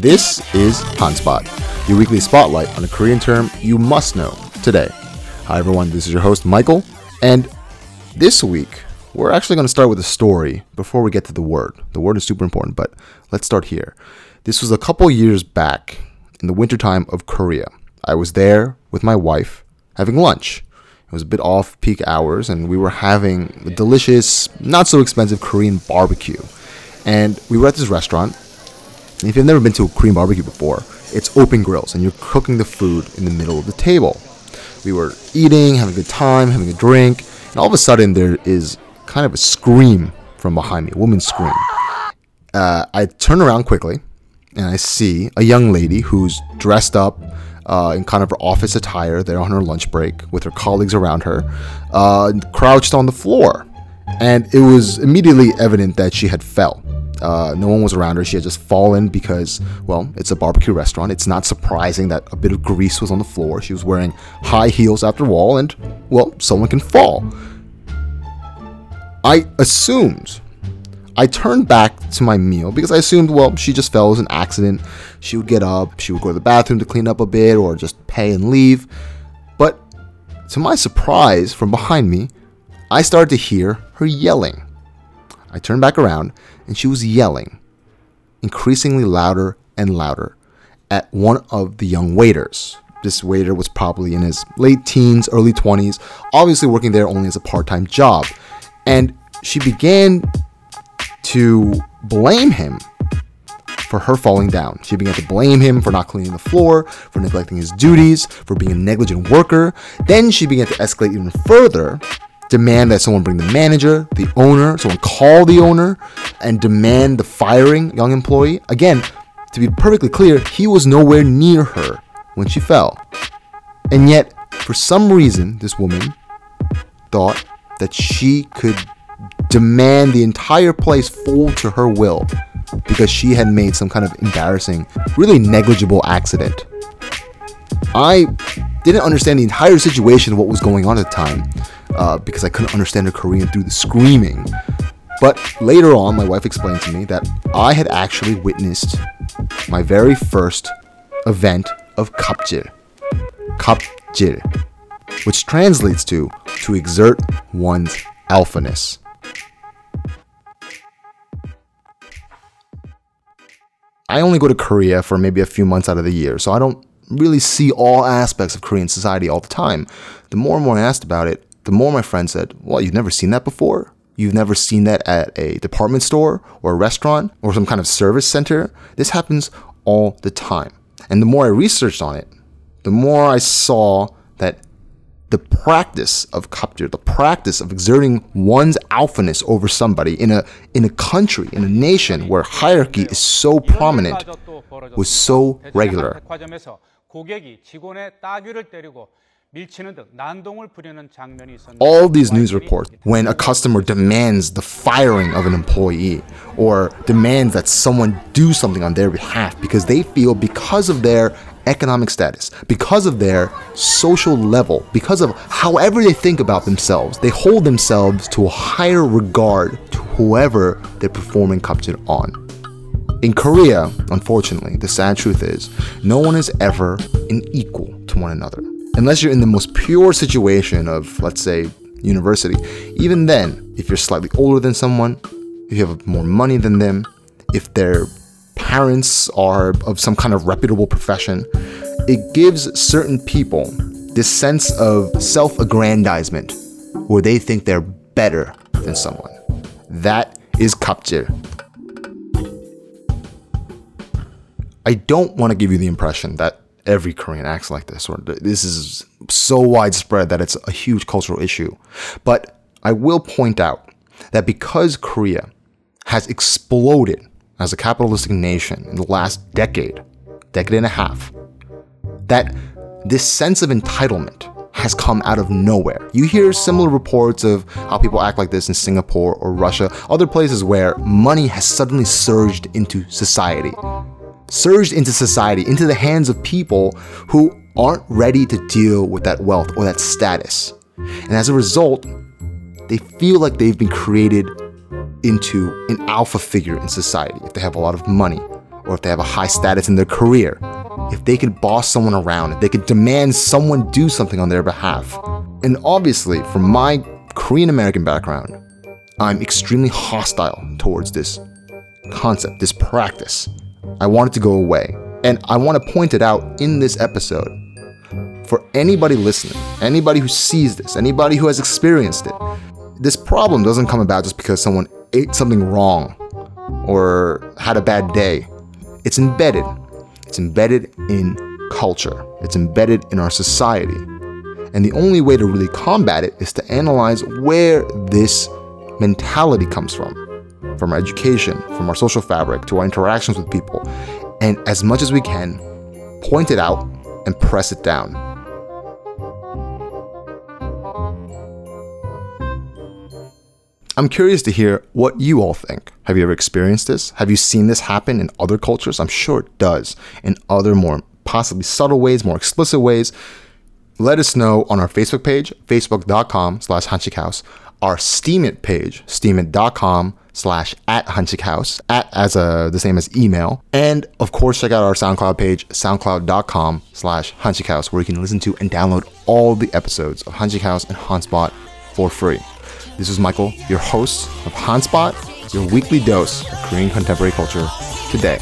This is Hanspot, your weekly spotlight on a Korean term you must know today. Hi everyone, this is your host Michael, and this week we're actually going to start with a story before we get to the word. The word is super important, but let's start here. This was a couple years back in the wintertime of Korea. I was there with my wife having lunch. It was a bit off peak hours, and we were having a delicious, not so expensive Korean barbecue. And we were at this restaurant. If you've never been to a Korean barbecue before, it's open grills, and you're cooking the food in the middle of the table. We were eating, having a good time, having a drink, and all of a sudden there is kind of a scream from behind me, a woman's scream. Uh, I turn around quickly, and I see a young lady who's dressed up uh, in kind of her office attire there on her lunch break with her colleagues around her, uh, crouched on the floor. And it was immediately evident that she had fell. Uh, no one was around her. She had just fallen because, well, it's a barbecue restaurant. It's not surprising that a bit of grease was on the floor. She was wearing high heels after all, and, well, someone can fall. I assumed I turned back to my meal because I assumed, well, she just fell. Was an accident. She would get up, she would go to the bathroom to clean up a bit, or just pay and leave. But to my surprise, from behind me, I started to hear her yelling. I turned back around, and she was yelling, increasingly louder and louder, at one of the young waiters. This waiter was probably in his late teens, early 20s, obviously working there only as a part time job. And she began to blame him for her falling down. She began to blame him for not cleaning the floor, for neglecting his duties, for being a negligent worker. Then she began to escalate even further, demand that someone bring the manager, the owner, someone call the owner, and demand the firing young employee. Again, to be perfectly clear, he was nowhere near her when she fell. And yet, for some reason, this woman thought that she could demand the entire place fold to her will because she had made some kind of embarrassing, really negligible accident. I didn't understand the entire situation of what was going on at the time uh, because I couldn't understand her Korean through the screaming. But later on, my wife explained to me that I had actually witnessed my very first event of kapjil. Kapjil, which translates to to exert one's alphaness. I only go to Korea for maybe a few months out of the year, so I don't really see all aspects of Korean society all the time. The more and more I asked about it, the more my friend said, Well, you've never seen that before? You've never seen that at a department store or a restaurant or some kind of service center? This happens all the time. And the more I researched on it, the more I saw that the practice of kapjil, the practice of exerting one's alphaness over somebody in a in a country, in a nation where hierarchy is so prominent, was so regular. All these news reports, when a customer demands the firing of an employee or demands that someone do something on their behalf because they feel because of their economic status, because of their social level, because of however they think about themselves, they hold themselves to a higher regard to whoever they're performing kapjil on. In Korea, unfortunately, the sad truth is, no one is ever an equal to one another. Unless you're in the most pure situation of, let's say, university. Even then, if you're slightly older than someone, if you have more money than them, if they're parents are of some kind of reputable profession, it gives certain people this sense of self aggrandizement where they think they're better than someone. That is kapjil. I don't want to give you the impression that every Korean acts like this or this is so widespread that it's a huge cultural issue. But I will point out that because Korea has exploded as a capitalistic nation in the last decade, decade and a half, that this sense of entitlement has come out of nowhere. You hear similar reports of how people act like this in Singapore or Russia, other places where money has suddenly surged into society. Surged into society, into the hands of people who aren't ready to deal with that wealth or that status. And as a result, they feel like they've been created into an alpha figure in society if they have a lot of money, or if they have a high status in their career, if they could boss someone around, if they could demand someone do something on their behalf. And obviously, from my Korean American background, I'm extremely hostile towards this concept, this practice. I want it to go away. And I want to point it out in this episode for anybody listening, anybody who sees this, anybody who has experienced it. This problem doesn't come about just because someone ate something wrong or had a bad day. It's embedded. It's embedded in culture, it's embedded in our society. And the only way to really combat it is to analyze where this mentality comes from from our education, from our social fabric, to our interactions with people. And as much as we can, point it out and press it down. I'm curious to hear what you all think. Have you ever experienced this? Have you seen this happen in other cultures? I'm sure it does in other more possibly subtle ways, more explicit ways. Let us know on our Facebook page, facebook.com slash hunchikhouse, our Steemit page, steemit.com slash at hunchikhouse, at as a, the same as email. And of course, check out our SoundCloud page, soundcloud.com slash hunchikhouse, where you can listen to and download all the episodes of Hunchik House and Hanspot for free. This is Michael, your host of Hanspot, your weekly dose of Korean contemporary culture today.